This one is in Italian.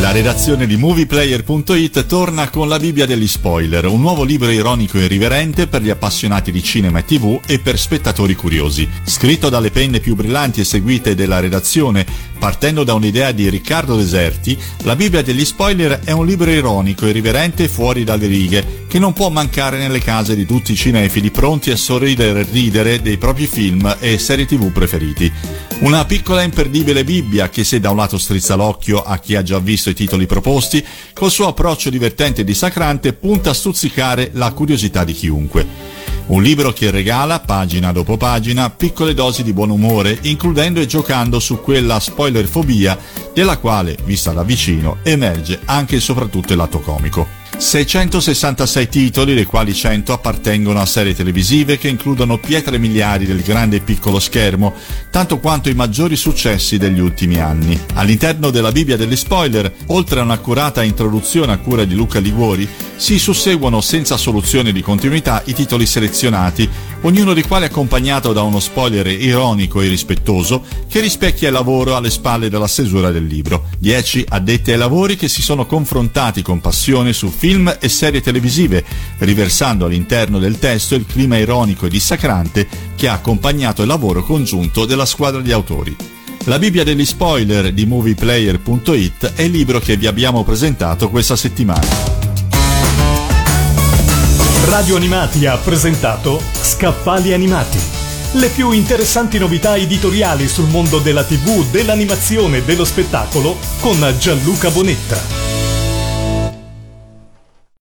La redazione di movieplayer.it torna con la Bibbia degli spoiler, un nuovo libro ironico e irriverente per gli appassionati di cinema e tv e per spettatori curiosi. Scritto dalle penne più brillanti e seguite della redazione, partendo da un'idea di Riccardo Deserti, la Bibbia degli spoiler è un libro ironico e irriverente fuori dalle righe, che non può mancare nelle case di tutti i cinefili pronti a sorridere e ridere dei propri film e serie tv preferiti. Una piccola e imperdibile Bibbia che se da un lato strizza l'occhio a chi ha già visto i titoli proposti, col suo approccio divertente e dissacrante punta a stuzzicare la curiosità di chiunque. Un libro che regala, pagina dopo pagina, piccole dosi di buon umore, includendo e giocando su quella spoilerfobia della quale, vista da vicino, emerge anche e soprattutto il lato comico. 666 titoli, dei quali 100 appartengono a serie televisive che includono pietre miliari del grande e piccolo schermo, tanto quanto i maggiori successi degli ultimi anni. All'interno della Bibbia degli spoiler, oltre a un'accurata introduzione a cura di Luca Liguori, si susseguono senza soluzione di continuità i titoli selezionati, ognuno dei quali accompagnato da uno spoiler ironico e rispettoso che rispecchia il lavoro alle spalle della stesura del libro. Dieci addetti ai lavori che si sono confrontati con passione su film e serie televisive, riversando all'interno del testo il clima ironico e dissacrante che ha accompagnato il lavoro congiunto della squadra di autori. La Bibbia degli spoiler di movieplayer.it è il libro che vi abbiamo presentato questa settimana. Radio Animati ha presentato Scaffali Animati. Le più interessanti novità editoriali sul mondo della TV, dell'animazione e dello spettacolo con Gianluca Bonetta.